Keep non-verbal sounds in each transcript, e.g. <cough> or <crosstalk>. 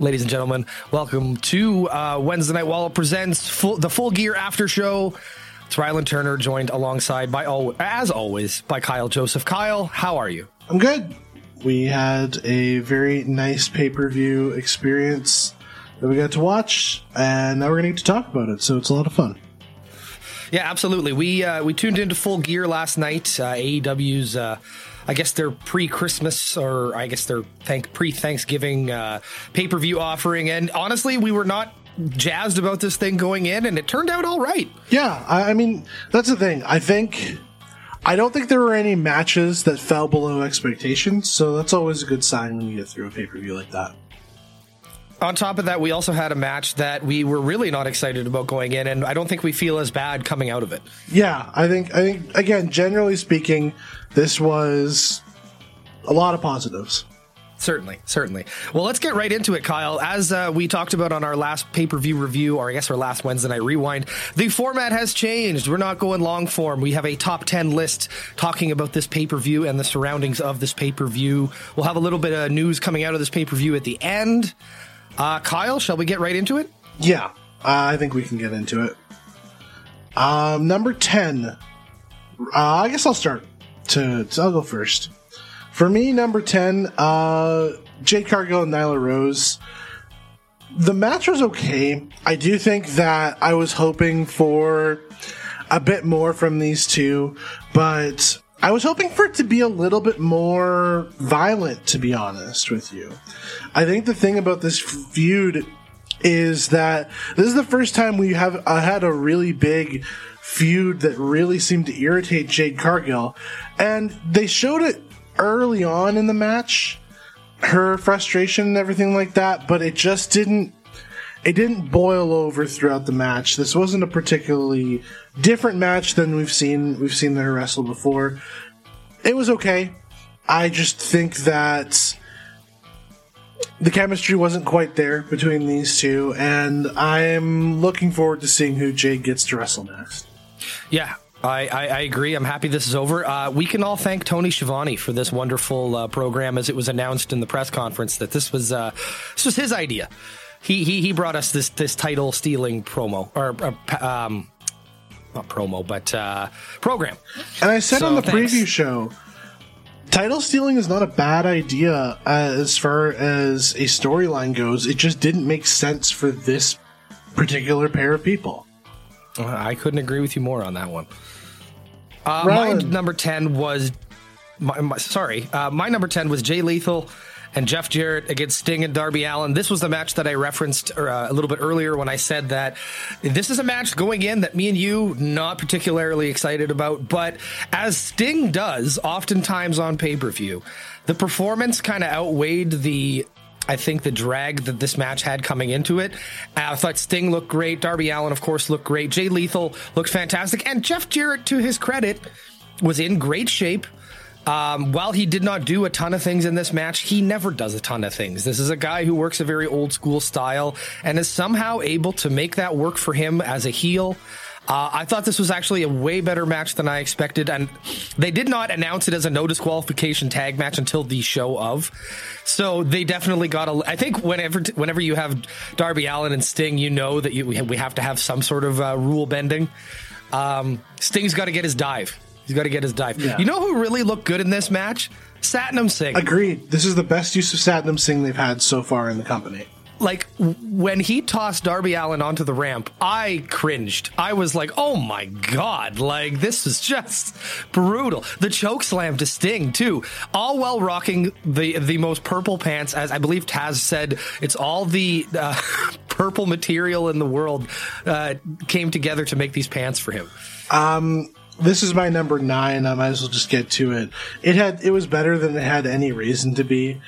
ladies and gentlemen. Welcome to uh, Wednesday Night Wallop presents full, the Full Gear After Show. It's Rylan Turner, joined alongside by all as always by Kyle Joseph. Kyle, how are you? I'm good. We had a very nice pay per view experience that we got to watch, and now we're going to get to talk about it. So it's a lot of fun. Yeah, absolutely. We uh, we tuned into Full Gear last night. Uh, AEW's. I guess their pre-Christmas or I guess their thank pre-Thanksgiving uh, pay-per-view offering, and honestly, we were not jazzed about this thing going in, and it turned out all right. Yeah, I, I mean that's the thing. I think I don't think there were any matches that fell below expectations, so that's always a good sign when you get through a pay-per-view like that. On top of that, we also had a match that we were really not excited about going in, and I don't think we feel as bad coming out of it. Yeah, I think I think again, generally speaking, this was a lot of positives. Certainly, certainly. Well, let's get right into it, Kyle. As uh, we talked about on our last pay per view review, or I guess our last Wednesday night rewind, the format has changed. We're not going long form. We have a top 10 list talking about this pay per view and the surroundings of this pay per view. We'll have a little bit of news coming out of this pay per view at the end. Uh, Kyle, shall we get right into it? Yeah, uh, I think we can get into it. Um, number 10. Uh, I guess I'll start. To, I'll go first. For me, number 10, uh, Jade Cargill and Nyla Rose. The match was okay. I do think that I was hoping for a bit more from these two, but I was hoping for it to be a little bit more violent, to be honest with you. I think the thing about this feud is that this is the first time we have uh, had a really big feud that really seemed to irritate Jade Cargill, and they showed it early on in the match, her frustration and everything like that, but it just didn't. It didn't boil over throughout the match. This wasn't a particularly different match than we've seen we've seen her wrestle before. It was okay. I just think that the chemistry wasn't quite there between these two, and I'm looking forward to seeing who Jade gets to wrestle next. Yeah, I, I, I, agree. I'm happy this is over. Uh, we can all thank Tony Schiavone for this wonderful uh, program, as it was announced in the press conference that this was uh, this was his idea. He he he brought us this this title stealing promo or, or um, not promo, but uh, program. And I said so, on the thanks. preview show, title stealing is not a bad idea as far as a storyline goes. It just didn't make sense for this particular pair of people. I couldn't agree with you more on that one. Uh, my number 10 was. My, my, sorry. Uh, my number 10 was Jay Lethal and Jeff Jarrett against Sting and Darby Allin. This was the match that I referenced uh, a little bit earlier when I said that this is a match going in that me and you not particularly excited about, but as Sting does oftentimes on pay per view, the performance kind of outweighed the I think the drag that this match had coming into it. I thought Sting looked great. Darby Allin, of course, looked great. Jay Lethal looked fantastic. And Jeff Jarrett, to his credit, was in great shape. Um, while he did not do a ton of things in this match, he never does a ton of things. This is a guy who works a very old school style and is somehow able to make that work for him as a heel. Uh, I thought this was actually a way better match than I expected, and they did not announce it as a no disqualification tag match until the show of. So they definitely got a. I think whenever whenever you have Darby Allin and Sting, you know that you, we have to have some sort of uh, rule bending. Um, Sting's got to get his dive. He's got to get his dive. Yeah. You know who really looked good in this match? Satnam Singh. Agreed. This is the best use of Satnam Singh they've had so far in the company. Like when he tossed Darby Allin onto the ramp, I cringed. I was like, "Oh my god! Like this is just brutal." The choke slam to Sting too, all while rocking the the most purple pants, as I believe Taz said. It's all the uh, <laughs> purple material in the world uh, came together to make these pants for him. Um, this is my number nine. I might as well just get to it. It had it was better than it had any reason to be.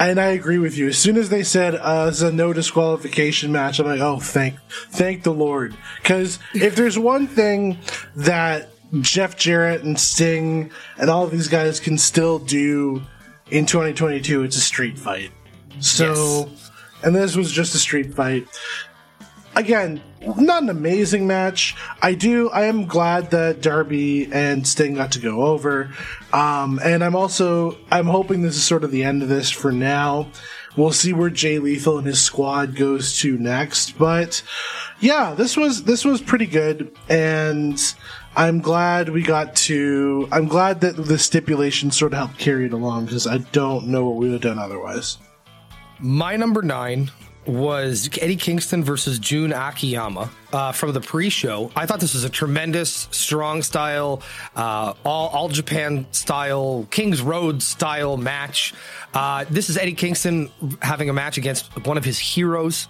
And I agree with you. As soon as they said uh, it's a no disqualification match, I'm like, oh, thank, thank the Lord. Because if there's one thing that Jeff Jarrett and Sting and all of these guys can still do in 2022, it's a street fight. So, yes. and this was just a street fight again, not an amazing match. I do. I am glad that Darby and Sting got to go over, um, and I'm also I'm hoping this is sort of the end of this for now. we'll see where Jay Lethal and his squad goes to next. But yeah, this was this was pretty good, and I'm glad we got to. I'm glad that the stipulation sort of helped carry it along because I don't know what we would have done otherwise. My number nine was Eddie Kingston versus Jun Akiyama uh, from the pre-show. I thought this was a tremendous, strong style, uh, all all Japan style, Kings Road style match. Uh, this is Eddie Kingston having a match against one of his heroes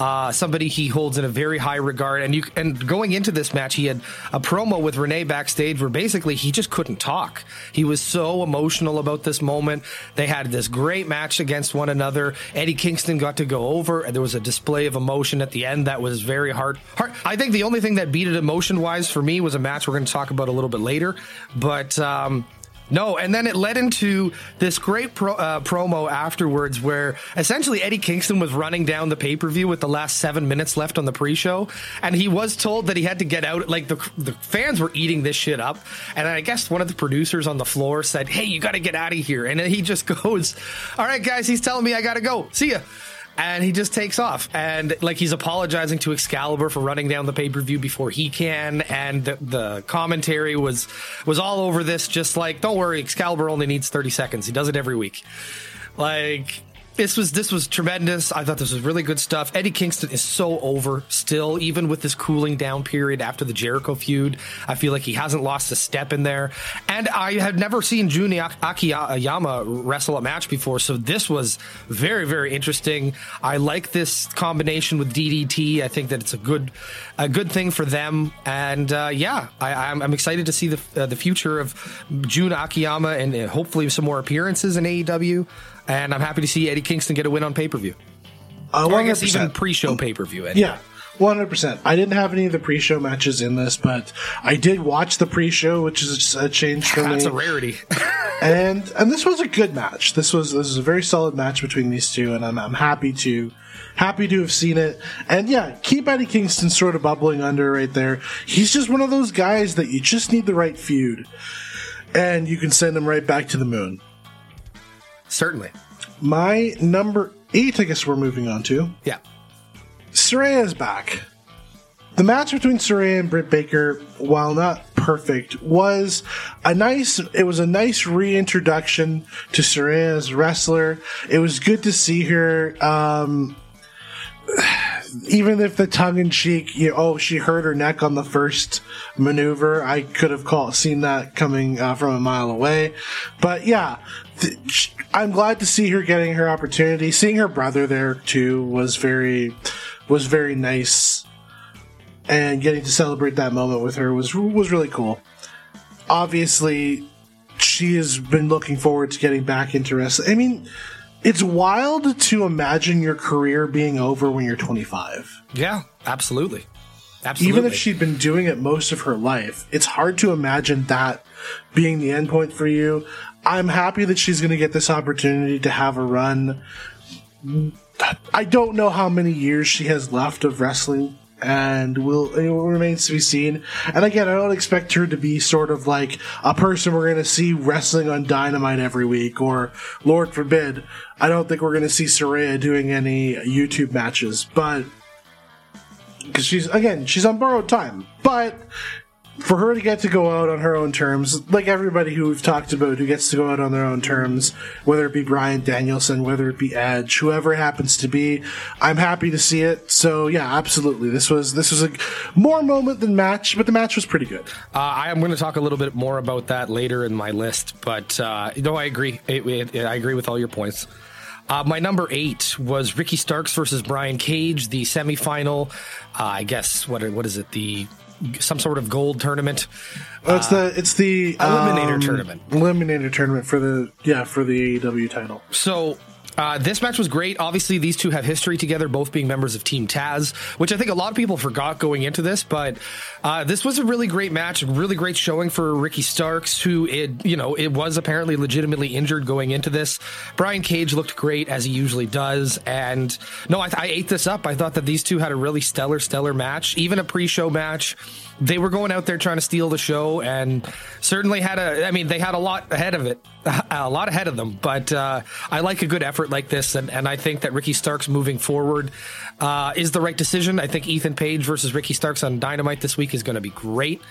uh, somebody he holds in a very high regard. And you and going into this match, he had a promo with Renee backstage where basically he just couldn't talk. He was so emotional about this moment. They had this great match against one another. Eddie Kingston got to go over, and there was a display of emotion at the end that was very hard. hard. I think the only thing that beat it emotion wise for me was a match we're going to talk about a little bit later, but. Um, no, and then it led into this great pro, uh, promo afterwards where essentially Eddie Kingston was running down the pay per view with the last seven minutes left on the pre show. And he was told that he had to get out. Like the, the fans were eating this shit up. And I guess one of the producers on the floor said, Hey, you got to get out of here. And he just <laughs> goes, All right, guys, he's telling me I got to go. See ya and he just takes off. And like he's apologizing to excalibur for running down the pay-per-view before he can. And the, the, commentary was was all over this just like don't worry excalibur only needs 30 seconds. He does it every week. Like this was this was tremendous. I thought this was really good stuff. Eddie Kingston is so over still, even with this cooling down period after the Jericho feud. I feel like he hasn't lost a step in there. And I had never seen Jun Akiyama wrestle a match before, so this was very very interesting. I like this combination with DDT. I think that it's a good a good thing for them. And uh, yeah, I, am excited to see the uh, the future of Jun Akiyama and hopefully some more appearances in AEW and I'm happy to see Eddie Kingston get a win on pay per view. Uh, I guess even pre-show pay per view. Anyway. Yeah, one hundred percent. I didn't have any of the pre-show matches in this, but I did watch the pre-show, which is a change for That's me. That's a rarity. <laughs> and and this was a good match. This was this was a very solid match between these two, and I'm I'm happy to happy to have seen it. And yeah, keep Eddie Kingston sort of bubbling under right there. He's just one of those guys that you just need the right feud, and you can send him right back to the moon. Certainly. My number eight, I guess we're moving on to. Yeah. Saraya is back. The match between Saraya and Britt Baker, while not perfect, was a nice. It was a nice reintroduction to Saraya as wrestler. It was good to see her. Um, <sighs> even if the tongue in cheek, you know, oh, she hurt her neck on the first maneuver. I could have called, seen that coming uh, from a mile away. But yeah, I'm glad to see her getting her opportunity. Seeing her brother there too was very, was very nice. And getting to celebrate that moment with her was, was really cool. Obviously, she has been looking forward to getting back into wrestling. I mean, it's wild to imagine your career being over when you're 25. Yeah, absolutely. Absolutely. Even if she'd been doing it most of her life, it's hard to imagine that being the end point for you. I'm happy that she's going to get this opportunity to have a run. I don't know how many years she has left of wrestling and will it remains to be seen. And again, I don't expect her to be sort of like a person we're going to see wrestling on Dynamite every week, or Lord forbid, I don't think we're going to see Saraya doing any YouTube matches. But because she's again, she's on borrowed time, but for her to get to go out on her own terms, like everybody who we've talked about who gets to go out on their own terms, whether it be Bryan Danielson, whether it be Edge, whoever it happens to be, I'm happy to see it. So yeah, absolutely. This was this was a more moment than match, but the match was pretty good. Uh, I am going to talk a little bit more about that later in my list, but uh, no, I agree. It, it, I agree with all your points. Uh, my number eight was Ricky Starks versus Brian Cage, the semifinal. Uh, I guess what what is it? The some sort of gold tournament. Oh, it's the it's the eliminator um, tournament. Eliminator tournament for the yeah for the AEW title. So uh, this match was great. Obviously, these two have history together, both being members of Team Taz, which I think a lot of people forgot going into this. But uh, this was a really great match, really great showing for Ricky Starks, who it you know it was apparently legitimately injured going into this. Brian Cage looked great as he usually does, and no, I, I ate this up. I thought that these two had a really stellar, stellar match, even a pre-show match they were going out there trying to steal the show and certainly had a i mean they had a lot ahead of it <laughs> a lot ahead of them but uh, i like a good effort like this, and, and I think that Ricky Starks moving forward uh, is the right decision. I think Ethan Page versus Ricky Starks on Dynamite this week is going to be great.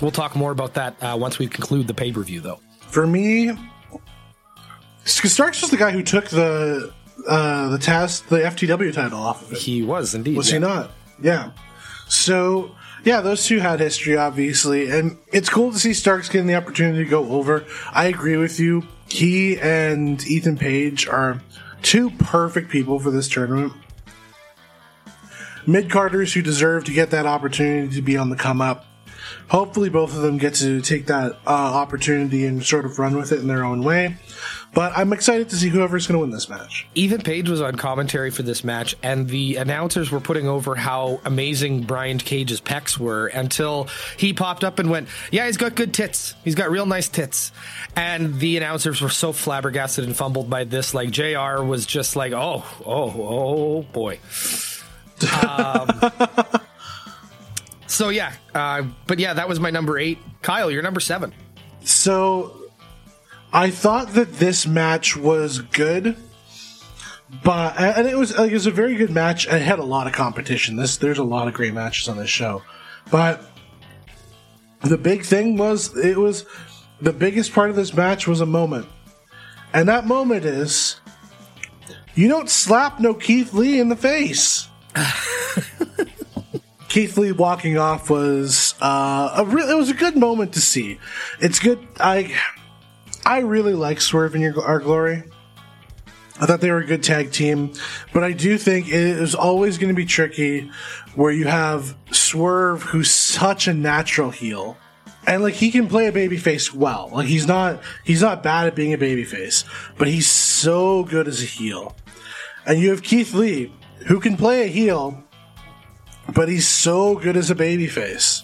We'll talk more about that uh, once we conclude the pay per view, though. For me, Starks was the guy who took the uh, the test, the FTW title off of it. He was indeed. Was yeah. he not? Yeah. So yeah, those two had history, obviously, and it's cool to see Starks getting the opportunity to go over. I agree with you. He and Ethan Page are two perfect people for this tournament. Mid Carters who deserve to get that opportunity to be on the come up. Hopefully, both of them get to take that uh, opportunity and sort of run with it in their own way. But I'm excited to see whoever's going to win this match. Ethan Page was on commentary for this match, and the announcers were putting over how amazing Brian Cage's pecs were until he popped up and went, Yeah, he's got good tits. He's got real nice tits. And the announcers were so flabbergasted and fumbled by this. Like, JR was just like, Oh, oh, oh boy. Um, <laughs> so, yeah. Uh, but yeah, that was my number eight. Kyle, you're number seven. So I thought that this match was good, but and it was like, it was a very good match. It had a lot of competition. This there's a lot of great matches on this show, but the big thing was it was the biggest part of this match was a moment, and that moment is you don't slap no Keith Lee in the face. <laughs> Keith Lee walking off was uh, a real. It was a good moment to see. It's good. I I really like Swerve in your, our glory. I thought they were a good tag team, but I do think it is always going to be tricky where you have Swerve, who's such a natural heel, and like he can play a babyface well. Like he's not he's not bad at being a babyface, but he's so good as a heel. And you have Keith Lee, who can play a heel, but he's so good as a babyface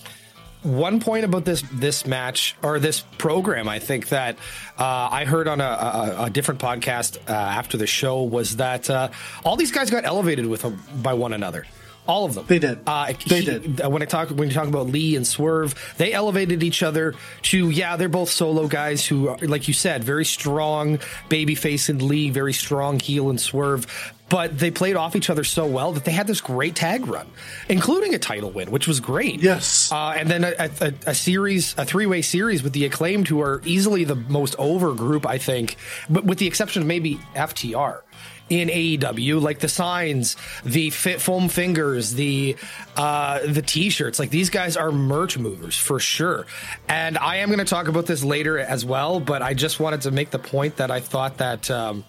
one point about this this match or this program, I think that uh, I heard on a, a, a different podcast uh, after the show was that uh, all these guys got elevated with by one another. All of them. They did. Uh, they he, did. When I talk when you talk about Lee and Swerve, they elevated each other to yeah, they're both solo guys who, are, like you said, very strong babyface and Lee, very strong heel and Swerve but they played off each other so well that they had this great tag run, including a title win, which was great. Yes, uh, and then a, a, a series, a three way series with the acclaimed, who are easily the most over group, I think, but with the exception of maybe FTR in AEW, like the signs, the fit foam fingers, the uh, the t-shirts. Like these guys are merch movers for sure. And I am going to talk about this later as well, but I just wanted to make the point that I thought that um,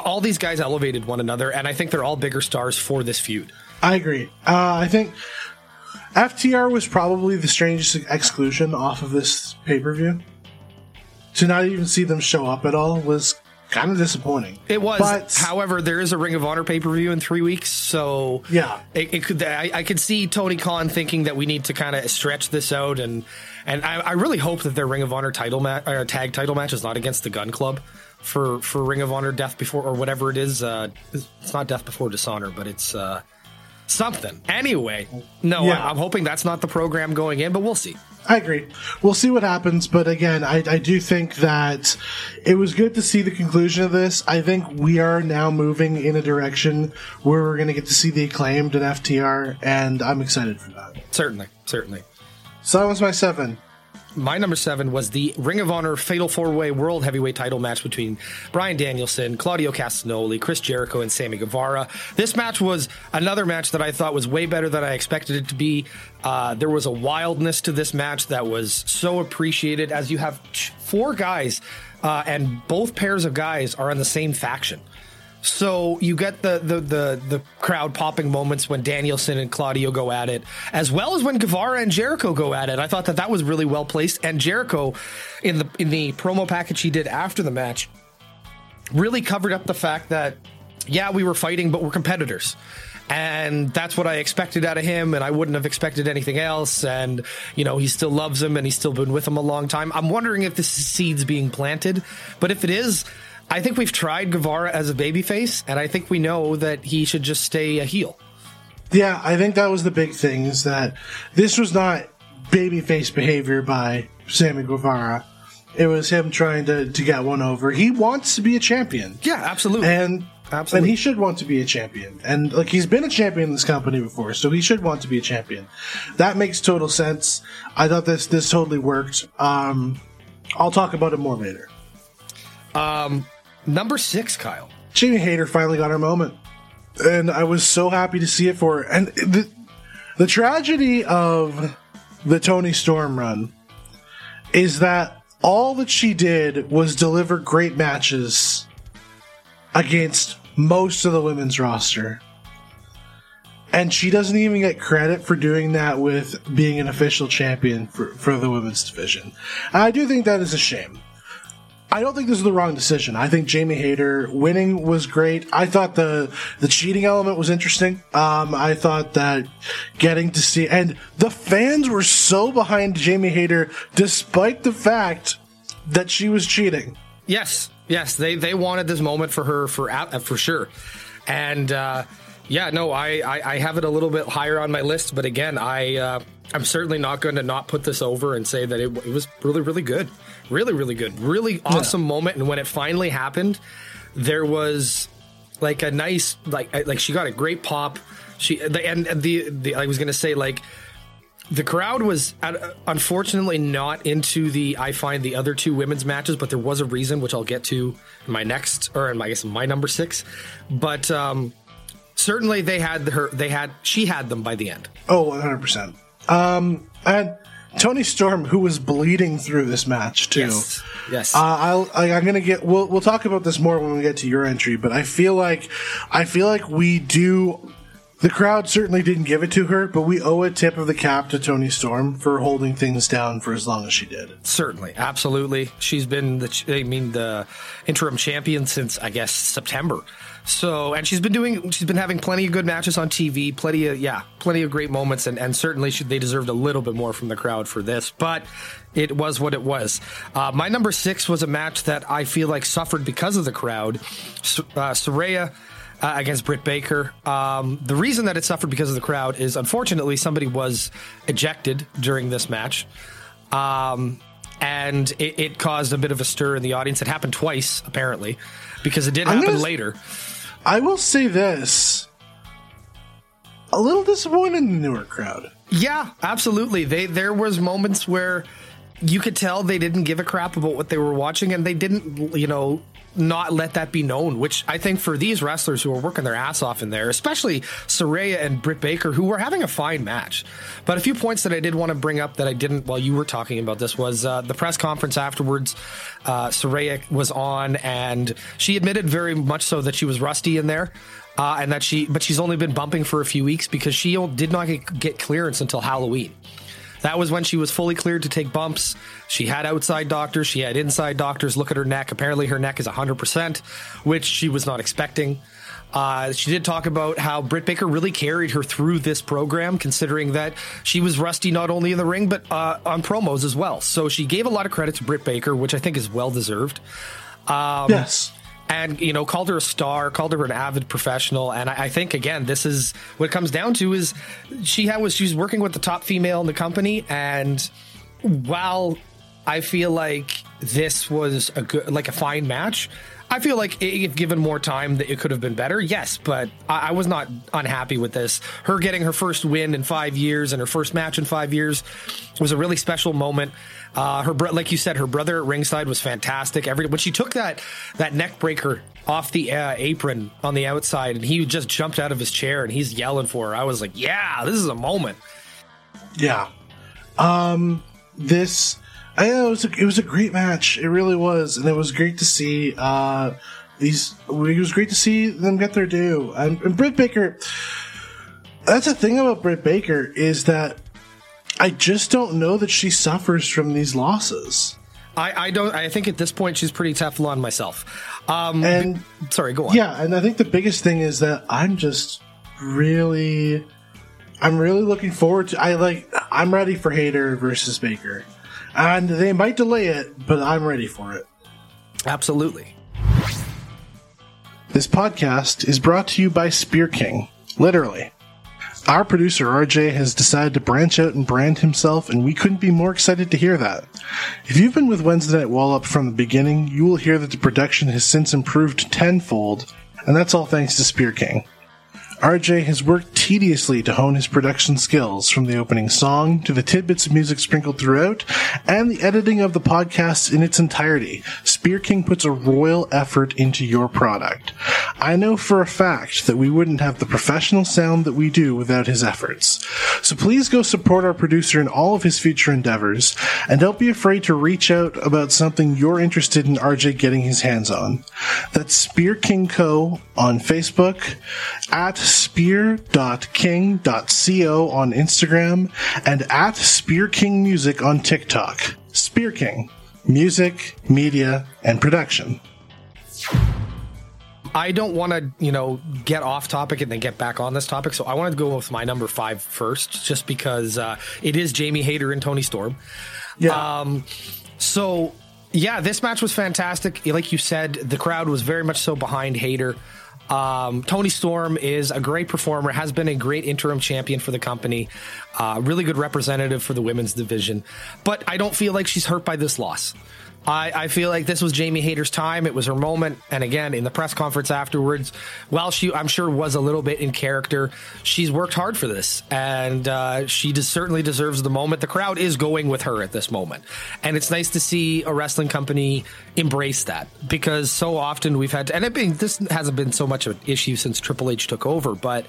all these guys elevated one another, and I think they're all bigger stars for this feud. I agree. Uh, I think FTR was probably the strangest exclusion off of this pay per view. To not even see them show up at all was kind of disappointing. It was. But, However, there is a Ring of Honor pay per view in three weeks, so yeah, it, it could. I, I, could see Tony Khan thinking that we need to kind of stretch this out, and and I, I, really hope that their Ring of Honor title match or tag title match is not against the Gunn Club for for Ring of Honor Death Before or whatever it is. Uh, it's not Death Before Dishonor, but it's uh, something. Anyway, no, yeah. I, am hoping that's not the program going in, but we'll see. I agree. We'll see what happens, but again, I, I do think that it was good to see the conclusion of this. I think we are now moving in a direction where we're going to get to see the acclaimed and FTR, and I'm excited for that. Certainly, certainly. So that was my seven my number seven was the Ring of Honor Fatal Four Way World Heavyweight Title match between Bryan Danielson, Claudio Castagnoli, Chris Jericho, and Sammy Guevara. This match was another match that I thought was way better than I expected it to be. Uh, there was a wildness to this match that was so appreciated as you have four guys, uh, and both pairs of guys are on the same faction. So you get the, the the the crowd popping moments when Danielson and Claudio go at it, as well as when Guevara and Jericho go at it. I thought that that was really well placed, and Jericho, in the in the promo package he did after the match, really covered up the fact that yeah we were fighting, but we're competitors. And that's what I expected out of him, and I wouldn't have expected anything else. And, you know, he still loves him and he's still been with him a long time. I'm wondering if this is seed's being planted, but if it is, I think we've tried Guevara as a babyface, and I think we know that he should just stay a heel. Yeah, I think that was the big thing is that this was not babyface behavior by Sammy Guevara. It was him trying to, to get one over. He wants to be a champion. Yeah, absolutely. And absolutely. And he should want to be a champion. And like he's been a champion in this company before, so he should want to be a champion. That makes total sense. I thought this this totally worked. Um, I'll talk about it more later. Um, number six, Kyle. Jamie Hayter finally got her moment, and I was so happy to see it for her. And the the tragedy of the Toni Storm run is that all that she did was deliver great matches against most of the women's roster. And she doesn't even get credit for doing that with being an official champion for, for the women's division. I do think that is a shame. I don't think this is the wrong decision. I think Jamie Hayter winning was great. I thought the the cheating element was interesting. Um, I thought that getting to see and the fans were so behind Jamie Hayter, despite the fact that she was cheating. Yes, yes, they they wanted this moment for her for for sure, and uh, yeah, no, I, I, I have it a little bit higher on my list, but again, I uh, I'm certainly not going to not put this over and say that it, it was really really good, really really good, really awesome yeah. moment, and when it finally happened, there was like a nice like like she got a great pop. She the, and the the I was going to say like the crowd was unfortunately not into the I find the other two women's matches, but there was a reason which I'll get to in my next or in my I guess my number six. But um, certainly they had her they had she had them by the end. Oh, 100 percent. Um, and Toni Storm, who was bleeding through this match too. Yes. Yes. Uh, I'll, I, am gonna get. We'll we'll talk about this more when we get to your entry, but I feel like I feel like we do the crowd certainly didn't give it to her, but we owe a tip of the cap to Toni Storm for holding things down for as long as she did. Certainly, absolutely. She's been the, I mean, the interim champion since I guess September. So, and she's been doing, she's been having plenty of good matches on TV, plenty of, yeah, plenty of great moments, and, and certainly she, they deserved a little bit more from the crowd for this, but it was what it was. Uh, my number six was a match that I feel like suffered because of the crowd. Uh, Saraya uh, against Britt Baker. Um, the reason that it suffered because of the crowd is unfortunately somebody was ejected during this match. Um, and it, it, caused a bit of a stir in the audience. It happened twice, apparently, because it did happen gonna, later. I will say this a little disappointed in the Newark crowd. Yeah, absolutely. They there was moments where you could tell they didn't give a crap about what they were watching and they didn't, you know, not let that be known, which I think for these wrestlers who are working their ass off in there, especially Saraya and Britt Baker, who were having a fine match. But a few points that I did want to bring up that I didn't while you were talking about this was uh, the press conference afterwards. Uh, Saraya was on, and she admitted very much so that she was rusty in there. Uh, and that she, but she's only been bumping for a few weeks because she did not get, get clearance until Halloween. That was when she was fully cleared to take bumps. She had outside doctors, she had inside doctors look at her neck. Apparently, her neck is 100%, which she was not expecting. Uh, she did talk about how Britt Baker really carried her through this program, considering that she was rusty not only in the ring but uh, on promos as well. So she gave a lot of credit to Britt Baker, which I think is well deserved. Um, yes and you know called her a star called her an avid professional and I, I, think again this is what it comes down to is she had was she's working with the top female in the company and while i feel like this was a good like a fine match I feel like if given more time, that it could have been better. Yes, but I, I, was not unhappy with this. Her getting her first win in five years and her first match in five years was a really special moment. Uh, her bro- like you said, her brother at ringside was fantastic. Every when she took that that neck breaker off the uh, apron on the outside, and he just jumped out of his chair and he's yelling for her. I was like, yeah, this is a moment. Yeah. Um. This. I it was a, it was a great match. It really was, and it was great to see. Uh, these it was great to see them get their due. And, and Britt Baker. That's the thing about Britt Baker is that I just don't know that she suffers from these losses. I, I don't. I think at this point she's pretty Teflon myself. Um, and sorry, go on. Yeah, and I think the biggest thing is that I'm just really, I'm really looking forward to. I like. I'm ready for Hayter versus Baker, and they might delay it, but I'm ready for it. Absolutely. This podcast is brought to you by Spear King. Literally. Our producer RJ has decided to branch out and brand himself, and we couldn't be more excited to hear that. If you've been with Wednesday Night Wallop from the beginning, you will hear that the production has since improved tenfold, and that's all thanks to Spear King. RJ has worked tediously to hone his production skills, from the opening song to the tidbits of music sprinkled throughout, and the editing of the podcast in its entirety. Spear King puts a royal effort into your product. I know for a fact that we wouldn't have the professional sound that we do without his efforts. So please go support our producer in all of his future endeavors, and don't be afraid to reach out about something you're interested in RJ getting his hands on. That's Spear King Co. on Facebook, at spear.king.co on Instagram, and at Spear King Music on TikTok. Spear King. Music, media, and production. I don't want to, you know, get off topic and then get back on this topic. So I wanted to go with my number five first, just because uh, it is Jamie Hayter and Toni Storm. Yeah. Um, so yeah, this match was fantastic. Like you said, the crowd was very much so behind Hayter. Um, Toni Storm is a great performer, has been a great interim champion for the company, uh, really good representative for the women's division. But I don't feel like she's hurt by this loss. I, I, feel like this was Jamie Hayter's time. It was her moment. And again, in the press conference afterwards, while she, I'm sure, was a little bit in character, she's worked hard for this. And uh, she does, certainly deserves the moment. The crowd is going with her at this moment. And it's nice to see a wrestling company embrace that because so often we've had to, and it being, this hasn't been so much of an issue since Triple H took over, but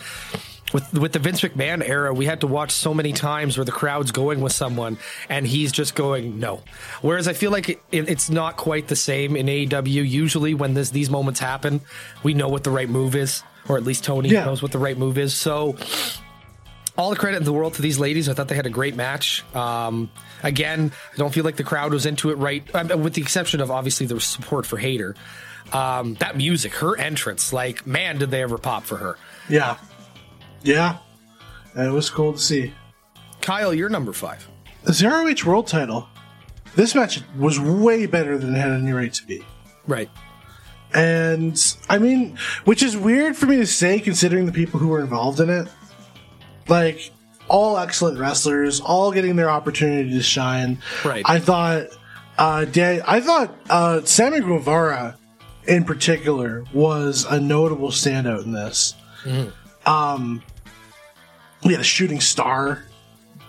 with with the Vince McMahon era, we had to watch so many times where the crowd's going with someone and he's just going no. Whereas I feel like it, it, it's not quite the same in AEW. Usually, when this these moments happen, we know what the right move is, or at least Tony yeah. knows what the right move is. So. All the credit in the world to these ladies. I thought they had a great match. Um, again, I don't feel like the crowd was into it right, um, with the exception of obviously the support for Hayter. Um, that music, her entrance, like man, did they ever pop for her? Yeah, yeah, and it was cool to see. Kyle, you're number five. The ROH World Title. This match was way better than it had any right to be. Right. And I mean, which is weird for me to say considering the people who were involved in it. Like, all excellent wrestlers, all getting their opportunity to shine. Right. I thought, uh, Dan, I thought uh, Sammy Guevara in particular was a notable standout in this. Mm-hmm. Um, we had a shooting star.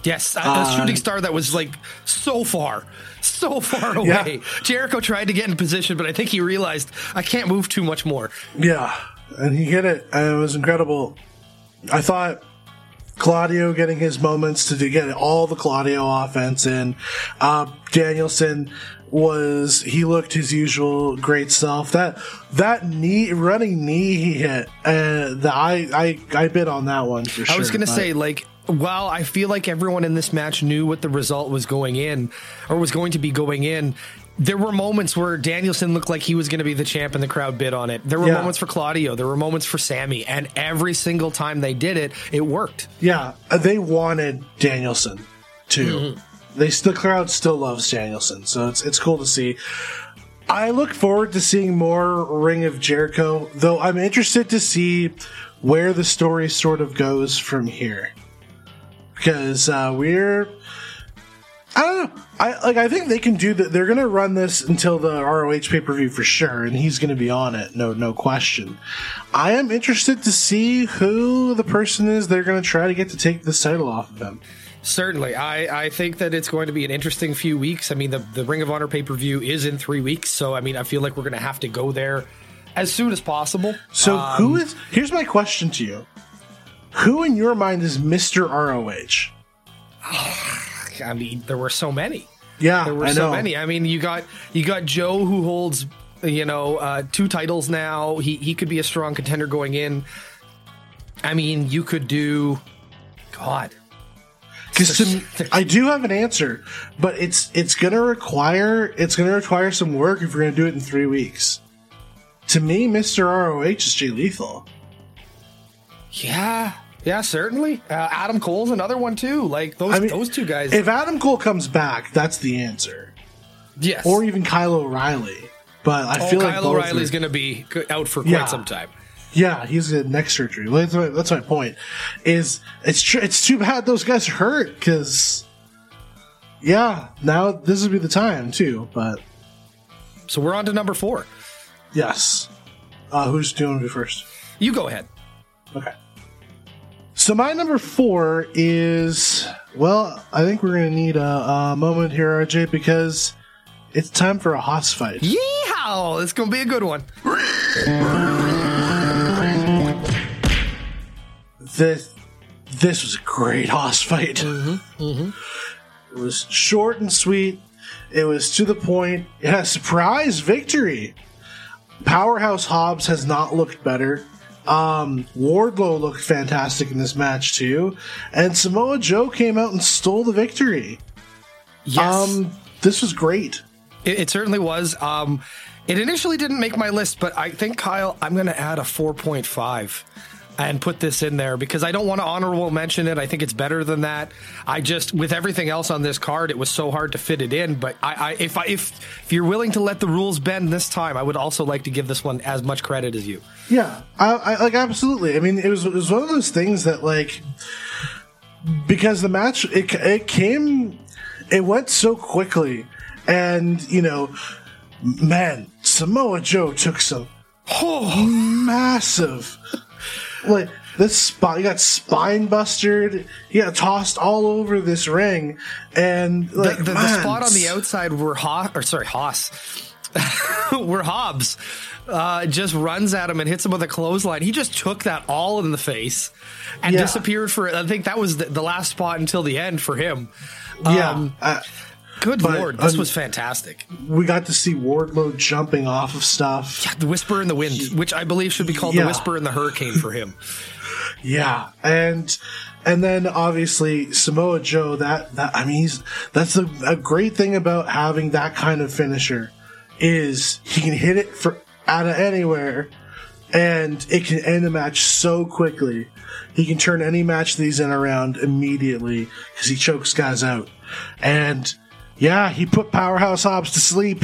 Yes, a, uh, shooting star that was like so far, so far away. Yeah. Jericho tried to get in position, but I think he realized I can't move too much more. Yeah, and he hit it, and it was incredible. I thought Claudio getting his moments to get all the Claudio offense in. Uh, Danielson was he looked his usual great self. That that knee running knee he hit, uh, the, I I I bit on that one for sure. I was gonna but. say like. While I feel like everyone in this match knew what the result was going in, or was going to be going in, there were moments where Danielson looked like he was going to be the champ and the crowd bid on it. There were yeah. moments for Claudio, there were moments for Sammy, and every single time they did it, it worked. Yeah, uh, they wanted Danielson too. Mm-hmm they the crowd still loves Danielson, so it's it's cool to see. I look forward to seeing more Ring of Jericho, though I'm interested to see where the story sort of goes from here. Because uh, we're I don't know. I like. I think they can do that. They're to run this until the ROH pay per view for sure, and he's to be on it. No, no question. I am interested to see who the person is they're to try to get to take this title off of him. Certainly. I, I think that it's going to be an interesting few weeks. I mean, the, the Ring of Honor pay per view is in three weeks. So, I mean, I feel like we're going to have to go there as soon as possible. So, um, who is. Here's my question to you Who in your mind is Mr. ROH? <sighs> I mean, there were so many. Yeah, there were so many. I mean, you got you got Joe who holds you know uh, two titles now. He he could be a strong contender going in. I mean, you could do God. Because I do have an answer, but it's it's gonna require it's gonna require some work if we're gonna do it in three weeks. To me, Mister ROH is Jay Lethal. Yeah, yeah, certainly. Uh, Adam Cole's another one too. Like those I mean, those two guys. If Adam Cole comes back, that's the answer. Yes, or even Kyle O'Reilly. But I oh, feel Kyle like O'Reilly's going to be out for quite yeah. some time. Yeah, he's a neck surgery. That's my, that's my point. Is it's tr- it's too bad those guys are hurt because yeah, now this would be the time too. But so we're on to number four. Yes. Uh, who's doing it first? You go ahead. Okay. So my number four is well, I think we're gonna need a, a moment here, RJ, because it's time for a Hoss fight. Yeehaw! It's gonna be a good one. <laughs> This this was a great Hoss fight. Mm-hmm, mm-hmm. It was short and sweet. It was to the point. It had a surprise victory. Powerhouse Hobbs has not looked better. Um, Wardlow looked fantastic in this match too, and Samoa Joe came out and stole the victory. Yes, um, this was great. It, it certainly was. Um, it initially didn't make my list, but I think Kyle, I'm going to add a 4.5 and put this in there because I don't want to honorable mention it. I think it's better than that. I just with everything else on this card, it was so hard to fit it in. But I, I if I if if you're willing to let the rules bend this time, I would also like to give this one as much credit as you. Yeah, I, I like absolutely. I mean, it was it was one of those things that like because the match it it came it went so quickly, and you know, man, Samoa Joe took some oh, massive like this spot, he got spine busted. He got tossed all over this ring, and like the, the, the spot on the outside where Haas, or sorry, Haas, <laughs> where Hobbs uh, just runs at him and hits him with a clothesline. He just took that all in the face and yeah. disappeared for. I think that was the, the, last spot until the end for him. Yeah. Um, uh, Good but, lord, this um, was fantastic. We got to see Wardlow jumping off of stuff. Yeah, the Whisper in the Wind, he, which I believe should be called yeah. the Whisper in the Hurricane for him. <laughs> yeah, and and then obviously Samoa Joe. That that I mean, he's that's a, a great thing about having that kind of finisher is he can hit it for out of anywhere, and it can end a match so quickly. He can turn any match that he's in around immediately because he chokes guys out, and yeah, he put Powerhouse Hobbs to sleep.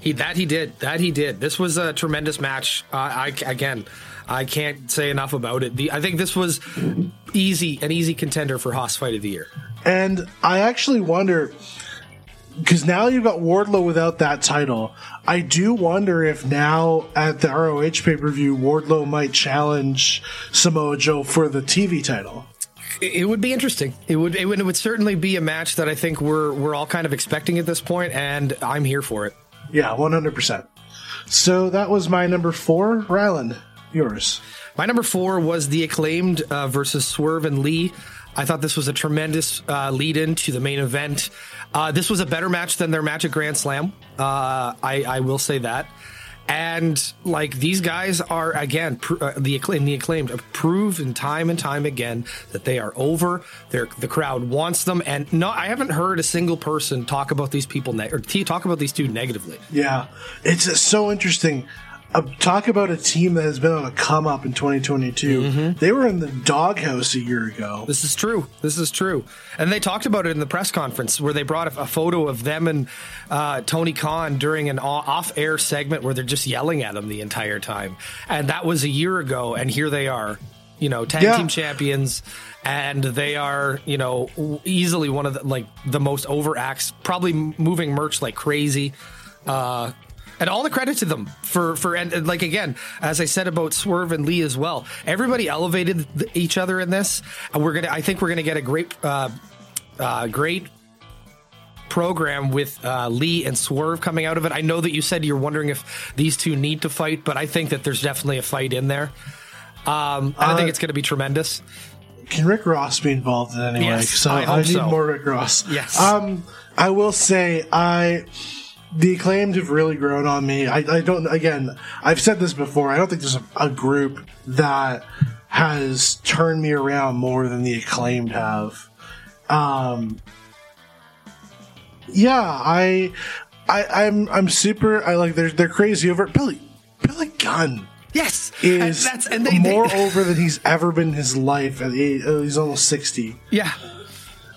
He that he did. That he did. This was a tremendous match. Uh, I again, I can't say enough about it. The, I think this was easy, an easy contender for Hoss Fight of the Year. And I actually wonder because now you've got Wardlow without that title. I do wonder if now at the ROH pay per view, Wardlow might challenge Samoa Joe for the TV title. It would be interesting. It would, it would. It would certainly be a match that I think we're we're all kind of expecting at this point, and I'm here for it. Yeah, one hundred percent. So that was my number four, Rylan. Yours. My number four was the acclaimed uh, versus Swerve and Lee. I thought this was a tremendous uh, lead in to the main event. Uh, this was a better match than their match at Grand Slam. Uh, I, I will say that and like these guys are again pr- uh, the in the acclaimed proven time and time again that they are over. They're, the crowd wants them, and no, I haven't heard a single person talk about these people ne- or t- talk about these two negatively. Yeah, it's so interesting uh, talk about a team that has been on a come up in 2022. Mm-hmm. They were in the doghouse a year ago. This is true. This is true. And they talked about it in the press conference where they brought a, a photo of them and uh, Tony Khan during an off air segment where they're just yelling at him the entire time. And that was a year ago. And here they are, you know, tag yeah. team champions. And they are, you know, easily one of the like the most over acts, probably moving merch like crazy. Uh, and all the credit to them for for and, and, like again as i said about swerve and lee as well everybody elevated each other in this and we're gonna i think we're gonna get a great uh, uh, great program with uh, lee and swerve coming out of it i know that you said you're wondering if these two need to fight but i think that there's definitely a fight in there um, i think uh, it's going to be tremendous can Rick Ross be involved in any way? Yes, so I, I need so. more Rick Ross. Yes. Um, I will say I the acclaimed have really grown on me. I, I, don't, again, I've said this before. I don't think there's a, a, group that has turned me around more than the acclaimed have. Um, yeah, I, I, I'm, I'm super, I like, they're, they're crazy over Billy, Billy Gunn. Yes, is and that's, and they, more they, <laughs> over than he's ever been in his life. He's almost sixty. Yeah.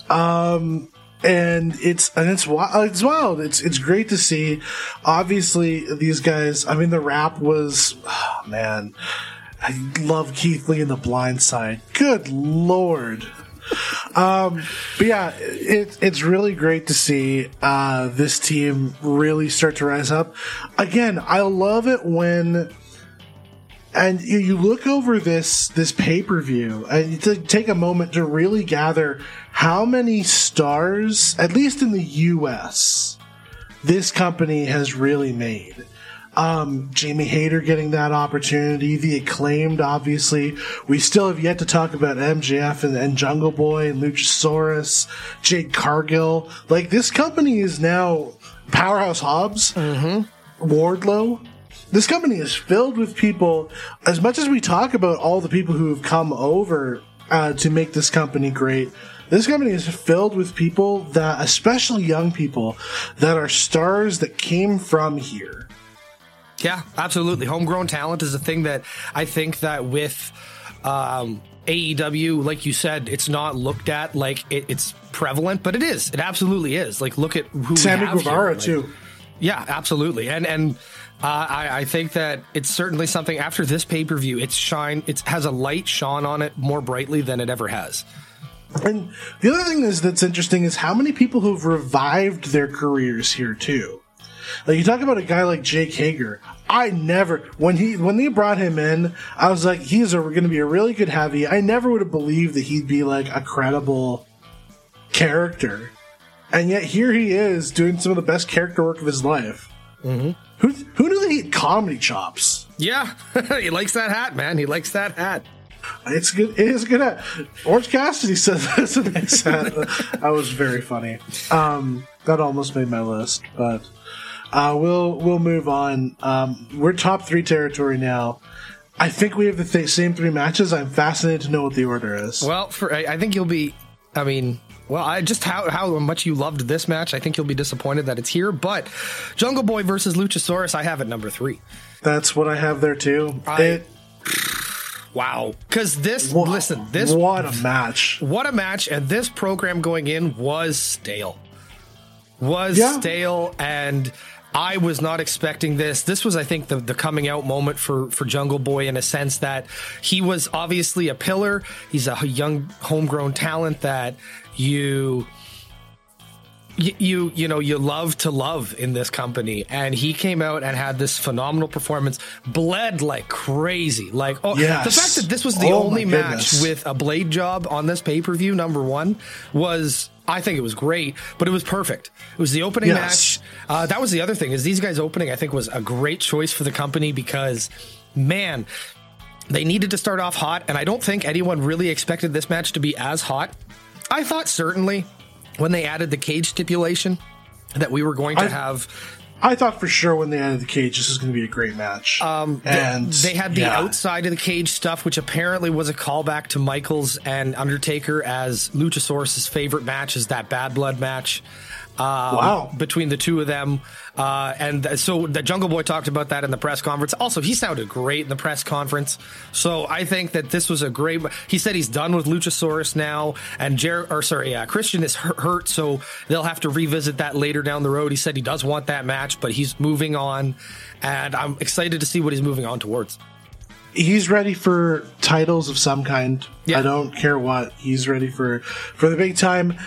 Um, and it's and it's wild. It's wild. It's it's great to see. Obviously, these guys. I mean, the rap was oh, man. I love Keith Lee in The Blind Side. Good lord. Um, but yeah, it, it's really great to see uh, this team really start to rise up. Again, I love it when and you, look over this this pay per view and you t- take a moment to really gather how many stars, at least in the U.S., this company has really made. Um, Jamie Hayter getting that opportunity, the acclaimed, obviously. We still have yet to talk about MJF and, and Jungle Boy and Luchasaurus, Jade Cargill. Like, this company is now Powerhouse Hobbs, Wardlow. This company is filled with people. As much as we talk about all the people who have come over uh, to make this company great, this company is filled with people that, especially young people, that are stars that came from here. Yeah, absolutely. Homegrown talent is a thing that I think that with um, AEW, like you said, it's not looked at like it, it's prevalent, but it is. It absolutely is. Like, look at who Sammy Guevara. Like, too. Yeah, absolutely. And and uh, I, I think that it's certainly something after this pay per view. It's shine. It has a light shone on it more brightly than it ever has. And the other thing is that's interesting is how many people who've revived their careers here too. Like you talk about a guy like Jake Hager. I never when he when they brought him in, I was like, he's going to be a really good heavy. I never would have believed that he'd be like a credible character, and yet here he is doing some of the best character work of his life. Mm-hmm. Who who knew that he had comedy chops? Yeah, <laughs> he likes that hat, man. He likes that hat. It's good. It is good at Orange Cassidy says that's a nice hat. That was very funny. Um, that almost made my list, but uh, we'll we'll move on. Um, we're top three territory now. I think we have the th- same three matches. I'm fascinated to know what the order is. Well, for I, I think you'll be. I mean, well, I just how how much you loved this match. I think you'll be disappointed that it's here. But Jungle Boy versus Luchasaurus, I have it number three. That's what I have there too. I- it, Wow, because this wha- listen this what a match! what a match, and this program going in was stale. Was Yeah. stale, and I was not expecting this. This was, I think, the, the coming out moment for, for Jungle Boy in a sense that he was obviously a pillar. He's a young, homegrown talent that you you you know you love to love in this company and he came out and had this phenomenal performance bled like crazy like oh Yes. the fact that this was the Oh, only match with a blade job on this pay-per-view number one was I think it was great, but it was perfect. It was the opening Yes. match. Uh, that was the other thing is these guys opening. I think was a great choice for the company because, man, they needed to start off hot, and I don't think anyone really expected this match to be as hot. I thought certainly when they added the cage stipulation that we were going to I- have I thought for sure when they added the cage, this was going to be a great match. Um, and they had the yeah. outside of the cage stuff, which apparently was a callback to Michaels and Undertaker as Luchasaurus' favorite match is that Bad Blood match. Um, Wow. Between the two of them. Uh, and th- so the Jungle Boy talked about that in the press conference. Also, he sounded great in the press conference. So I think that this was a great. He said he's done with Luchasaurus now, and Jer- or sorry, yeah, Christian is hu- hurt, so they'll have to revisit that later down the road. He said he does want that match, but he's moving on, and I'm excited to see what he's moving on towards. he's ready for titles of some kind. Yeah. I don't care what. He's ready for for the big time.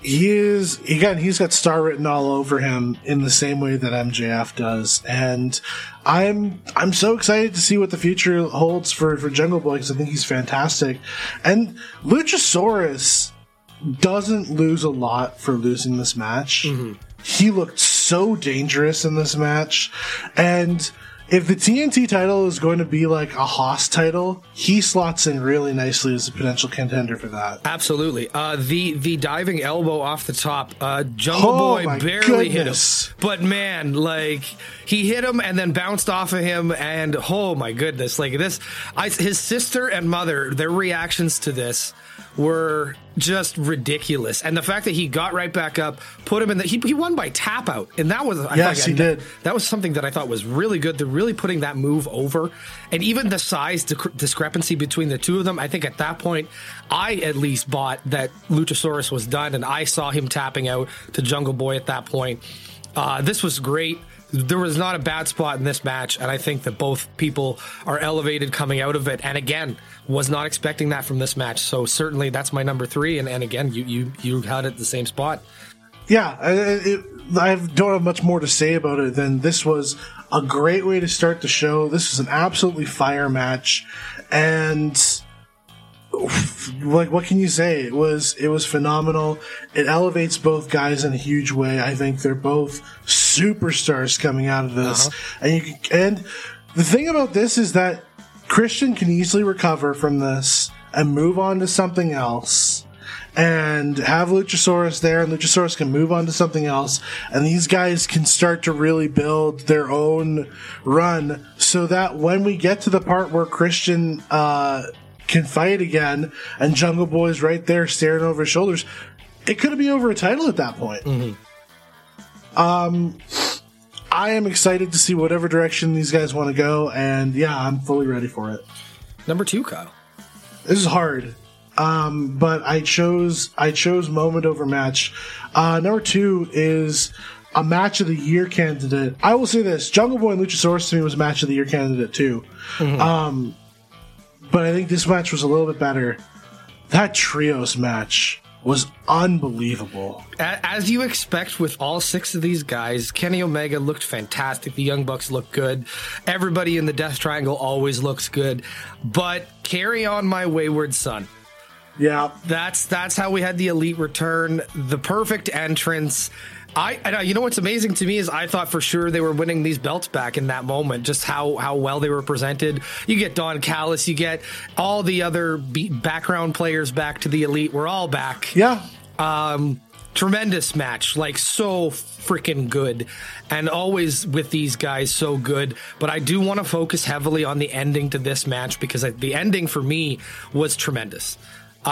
He is again. He's got star written all over him in the same way that MJF does, and I'm I'm so excited to see what the future holds for for Jungle Boy because I think he's fantastic, and Luchasaurus doesn't lose a lot for losing this match. Mm-hmm. He looked so dangerous in this match. And if the TNT title is going to be like a Hoss title, he slots in really nicely as a potential contender for that. Absolutely. Uh, the the diving elbow off the top. Uh, Jungle Oh, Boy barely goodness. hit him, but man, like he hit him and then bounced off of him, and oh my goodness, like this. I, his sister and mother, their reactions to this were just ridiculous, and the fact that he got right back up, put him in the he, he won by tap out, and that was I Yes, he did. That was something that I thought was really good. They're really putting that move over, and even the size disc- discrepancy between the two of them. I think at that point, I at least bought that Luchasaurus was done, and I saw him tapping out to Jungle Boy at that point. Uh, this was great. There was not a bad spot in this match, and I think that both people are elevated coming out of it. And again, was not expecting that from this match. So certainly that's my number three. And, and again, you you you had it the same spot. Yeah, I, it, I don't have much more to say about it than this was a great way to start the show. This was an absolutely fire match, and like what can you say? It was it was phenomenal. It elevates both guys in a huge way. I think they're both superstars coming out of this, uh-huh. and you can, and the thing about this is that Christian can easily recover from this and move on to something else and have Luchasaurus there, and Luchasaurus can move on to something else, and these guys can start to really build their own run so that when we get to the part where Christian uh, can fight again, and Jungle Boy's right there staring over his shoulders, it could be over a title at that point. Mm-hmm. Um, I am excited to see whatever direction these guys want to go, and yeah, I'm fully ready for it. Number two, Kyle. This is hard, um, but I chose I chose moment over match. Uh, number two is a match of the year candidate. I will say this: Jungle Boy and Luchasaurus to me was match of the year candidate too. Mm-hmm. Um, but I think this match was a little bit better. That trios match was unbelievable. As you expect with all six of these guys, Kenny Omega looked fantastic. The Young Bucks looked good. Everybody in the Death Triangle always looks good. But carry on, my wayward son. Yeah, that's that's how we had the elite return, the perfect entrance. I, I, you know what's amazing to me is I thought for sure they were winning these belts back in that moment. Just how how well they were presented. You get Don Callis, you get all the other background players back to the elite. We're all back. Yeah. Um, tremendous match, like so freaking good, and always with these guys so good. But I do want to focus heavily on the ending to this match because the ending for me was tremendous.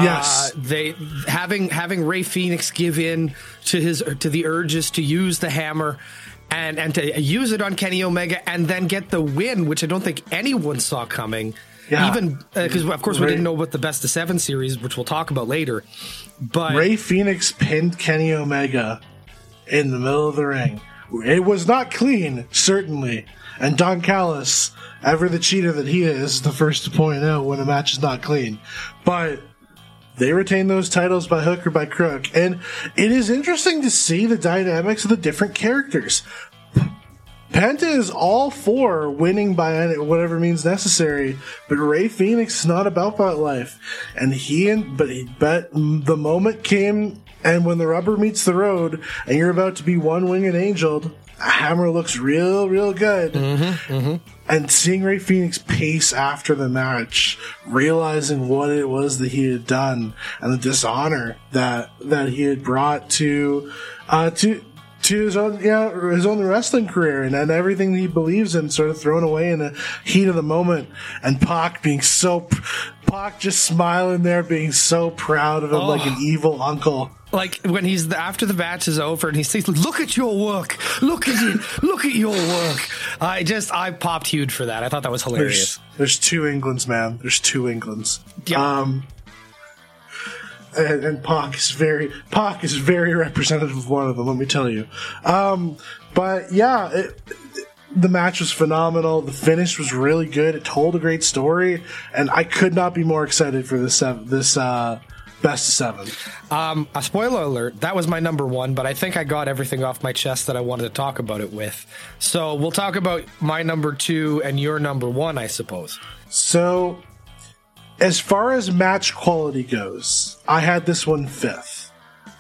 Yes, uh, they having having Rey Fenix give in to his to the urges to use the hammer and and to use it on Kenny Omega and then get the win, which I don't think anyone saw coming. Yeah. Even because uh, of course we didn't know about the best of seven series, which we'll talk about later. But Rey Fenix pinned Kenny Omega in the middle of the ring. It was not clean, certainly. And Don Callis, ever the cheater that he is, the first to point out when a match is not clean. But they retain those titles by hook or by crook. And it is interesting to see the dynamics of the different characters. Penta is all for winning by whatever means necessary, but Rey Fenix is not about that life. And he and but he, but the moment came, and when the rubber meets the road, and you're about to be one winged angel, Hammer looks real, real good. Mm-hmm, mm-hmm. And seeing Rey Fenix pace after the match, realizing what it was that he had done and the dishonor that that he had brought to uh, to to his own yeah his own wrestling career and, and everything he believes in sort of thrown away in the heat of the moment and Pac being so Pac just smiling there being so proud of him oh. like an evil uncle like when he's the, after the match is over and he says, "Look at your work, look at it, look at your work." I just I popped huge for that. I thought that was hilarious. There's, there's two Englands, man. There's two Englands. Yep. Um, and, and Pac is very Pac is very representative of one of them. Let me tell you. Um, but yeah. It, the match was phenomenal. The finish was really good. It told a great story, and I could not be more excited for this this uh, best seven. Um, a spoiler alert, that was my number one, but I think I got everything off my chest that I wanted to talk about it with. So we'll talk about my number two and your number one, I suppose. So, as far as match quality goes, I had this one fifth.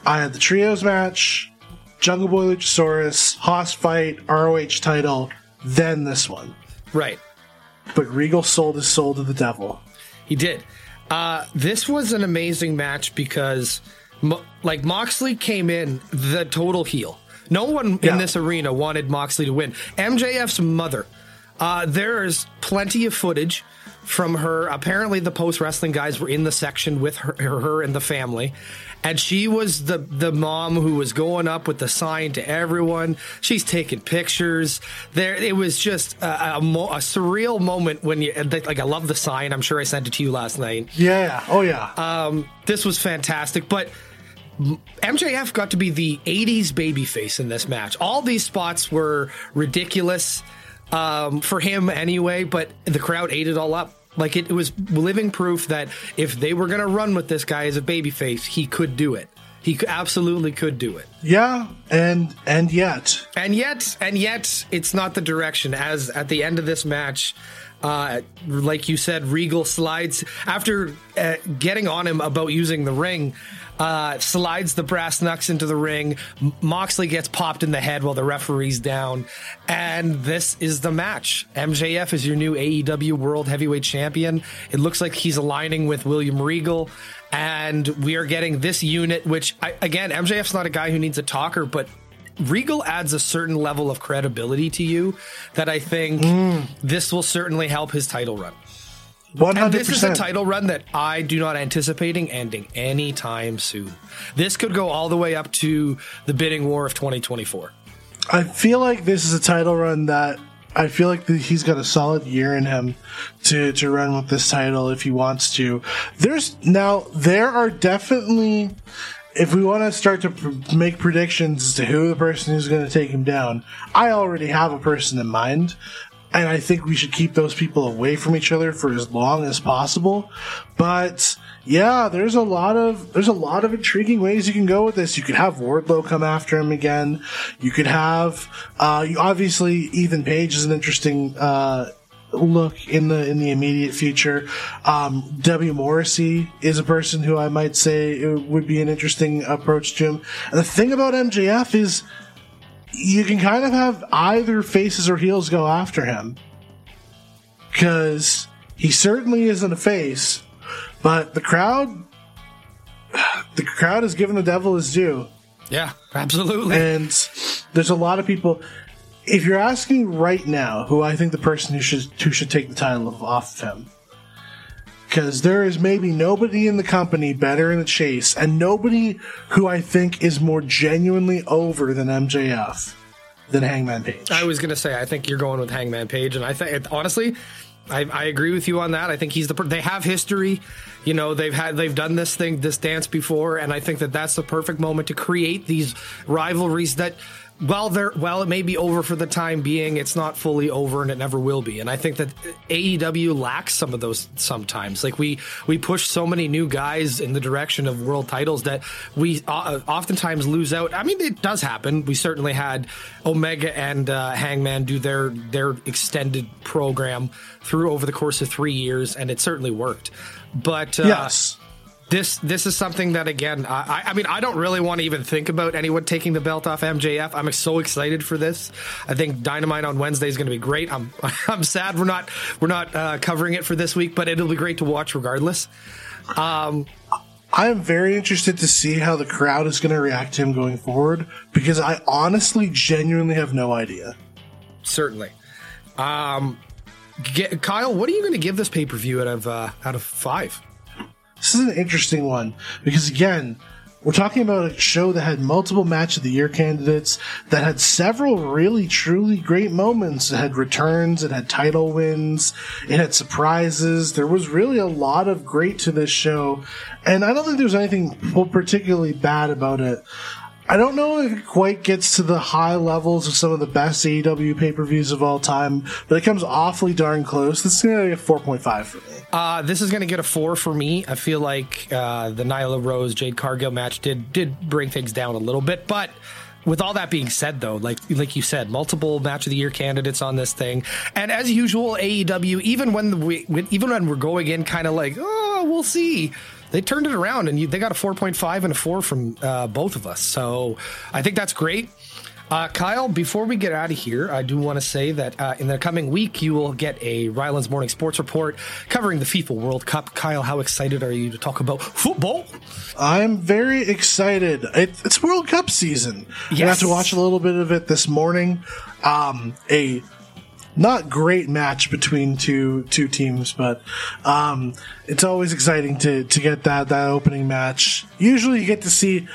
I had the trios match, Jungle Boy Luchasaurus, Hoss fight, ROH title, then this one. Right. But Regal sold his soul to the devil. He did. Uh, this was an amazing match because, like, Moxley came in the total heel. No one yeah. in this arena wanted Moxley to win. MJF's mother. Uh, there's plenty of footage from her. Apparently, the post wrestling guys were in the section with her, her and the family, and she was the the mom who was going up with the sign to everyone. She's taking pictures. There, it was just a, a, mo- a, surreal moment when you like. I love the sign. I'm sure I sent it to you last night. Yeah. Oh yeah. Um, this was fantastic, but. MJF got to be the 80s babyface in this match. All these spots were ridiculous um, for him anyway, but the crowd ate it all up. Like it, it was living proof that if they were going to run with this guy as a babyface, he could do it. He absolutely could do it. Yeah, and and yet, and yet, and yet, it's not the direction. As at the end of this match, uh, like you said, Regal slides after uh, getting on him about using the ring. Uh, slides the brass knucks into the ring. Moxley gets popped in the head while the referee's down. And this is the match. MJF is your new AEW World Heavyweight Champion. It looks like he's aligning with William Regal. And we are getting this unit, which, I, again, MJF's not a guy who needs a talker, but Regal adds a certain level of credibility to you that I think mm. this will certainly help his title run. 100%. And this is a title run that I do not anticipating ending anytime soon. This could go all the way up to the bidding war of 2024. I feel like this is a title run that I feel like he's got a solid year in him to, to run with this title if he wants to. There's now, there are definitely if we want to start to pr- make predictions as to who the person who's going to take him down, I already have a person in mind. And I think we should keep those people away from each other for as long as possible. But yeah, there's a lot of there's a lot of intriguing ways you can go with this. You could have Wardlow come after him again. You could have uh, you, obviously Ethan Page is an interesting uh, look in the in the immediate future. Um, W. Morrissey is a person who I might say would be an interesting approach to him. And the thing about MJF is you can kind of have either faces or heels go after him because he certainly isn't a face, but the crowd the crowd has given the devil his due. Yeah, absolutely. And there's a lot of people if you're asking right now who I think the person who should who should take the title off of him, because there is maybe nobody in the company better in the chase, and nobody who I think is more genuinely over than MJF than Hangman Page. I was gonna say I think you're going with Hangman Page, and I think honestly. I, I agree with you on that. I think he's the. They have history, you know. They've had they've done this thing, this dance before, and I think that that's the perfect moment to create these rivalries that while there while it may be over for the time being, it's not fully over and it never will be. And I think that AEW lacks some of those sometimes. Like we we push so many new guys in the direction of world titles that we uh, oftentimes lose out. I mean, it does happen. We certainly had Omega and uh, Hangman do their their extended program through over the course of three years, and it certainly worked. But uh, yes this this is something that again I, I mean I don't really want to even think about anyone taking the belt off MJF. I'm so excited for this. I think Dynamite on Wednesday is going to be great. I'm <laughs> I'm sad we're not we're not uh, covering it for this week, but it'll be great to watch regardless. Um, I am very interested to see how the crowd is going to react to him going forward because I honestly, genuinely have no idea. Certainly. Um, get, Kyle, what are you going to give this pay per view out of uh, out of five? This is an interesting one because again, we're talking about a show that had multiple match of the year candidates, that had several really truly great moments. It had returns, it had title wins, it had surprises. There was really a lot of great to this show, and I don't think there's anything particularly bad about it. I don't know if it quite gets to the high levels of some of the best AEW pay per views of all time, but it comes awfully darn close. This is going to be a 4.5 for me. Uh, this is going to get a 4 for me. I feel like uh, the Nyla Rose Jade Cargill match did did bring things down a little bit, but with all that being said though like like you said multiple match of the year candidates on this thing and as usual AEW even when we even when we're going in kind of like oh we'll see they turned it around and you, they got a 4.5 and a 4 from uh, both of us. So I think that's great. Uh, Kyle, before we get out of here, I do want to say that uh, in the coming week, you will get a Rylan's Morning Sports Report covering the FIFA World Cup. Kyle, how excited are you to talk about football? I'm very excited. It, it's World Cup season. Yes. I have to watch a little bit of it this morning. Um, a not great match between two two teams, but um, it's always exciting to to get that that opening match. Usually, you get to see.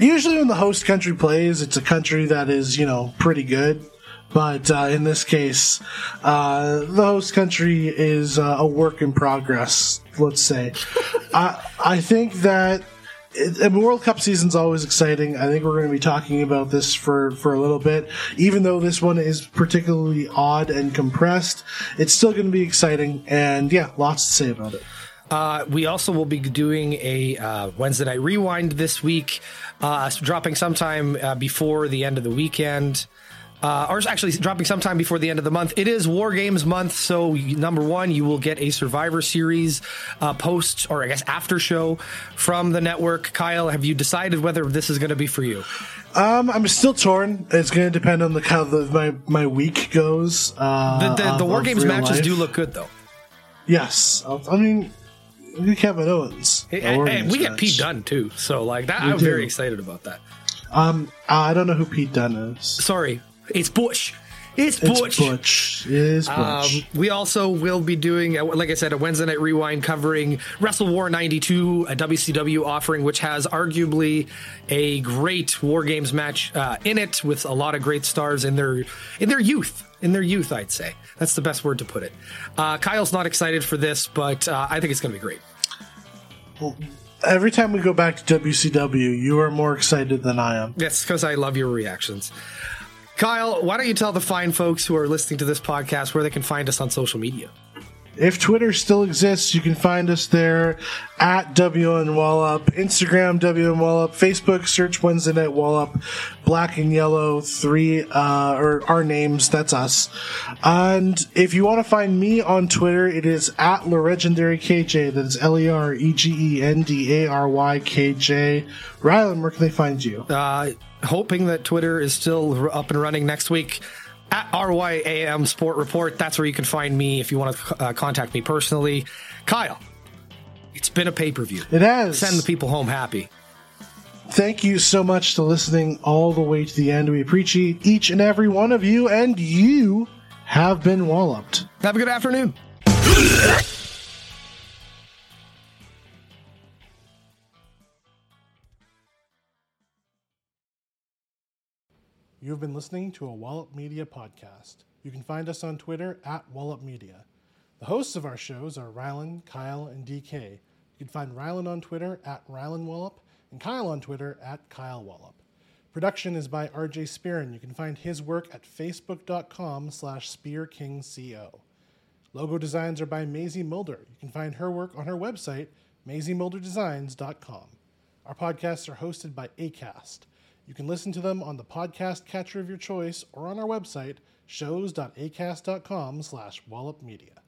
Usually, when the host country plays, it's a country that is you know pretty good. But uh, in this case, uh, the host country is uh, a work in progress. Let's say. <laughs> I I think that it, World Cup season's always exciting. I think we're going to be talking about this for, for a little bit. Even though this one is particularly odd and compressed, it's still going to be exciting. And yeah, lots to say about it. Uh, we also will be doing a uh, Wednesday night rewind this week, uh, dropping sometime uh, before the end of the weekend. Uh, or actually dropping sometime before the end of the month. It is War Games month, so number one, you will get a Survivor Series uh, post or I guess after show from the network. Kyle, have you decided whether this is going to be for you? Um, I'm still torn. It's going to depend on the how the, my my week goes. Uh, the the, the War Games matches life. do look good though. Yes, I mean Kevin Owens. Hey, hey, we get Pete Dunne too, so like that. We I'm do. very excited about that. Um, I don't know who Pete Dunne is. Sorry, it's Butch. It's Butch. It's Butch. It is um, Butch. Um, we also will be doing, uh, like I said, a Wednesday night rewind covering Wrestle War 92, a WCW offering, which has arguably a great War Games match uh, in it with a lot of great stars in their in their youth. In their youth, I'd say that's the best word to put it. Uh, Kyle's not excited for this, but uh, I think it's going to be great. Well, every time we go back to WCW, you are more excited than I am. That's because I love your reactions. Kyle, why don't you tell the fine folks who are listening to this podcast where they can find us on social media? If Twitter still exists, you can find us there at WN Wallop, Instagram WN Wallop, Facebook search Wednesday Night Wallop, Black and Yellow three uh, or our names. That's us. And if you want to find me on Twitter, it is at Legendary KJ. That is L E R E G E N D A R Y K J. Rylan, where can they find you? Uh, hoping that Twitter is still up and running next week. At RYAM Sport Report, that's where you can find me if you want to uh, contact me personally. Kyle, it's been a pay per view. It has. Send the people home happy. Thank you so much for listening all the way to the end. We appreciate each and every one of you, and you have been walloped. Have a good afternoon. You have been listening to a Wallop Media podcast. You can find us on Twitter at Wallop Media. The hosts of our shows are Rylan, Kyle, and DK. You can find Rylan on Twitter at Rylan Wallop and Kyle on Twitter at Kyle Wallop. Production is by RJ Spearin. You can find his work at facebook.com slash spearkingco. Logo designs are by Maisie Mulder. You can find her work on her website, maisiemulderdesigns.com. Our podcasts are hosted by ACAST. You can listen to them on the podcast catcher of your choice or on our website, shows.acast.com slash wallopmedia.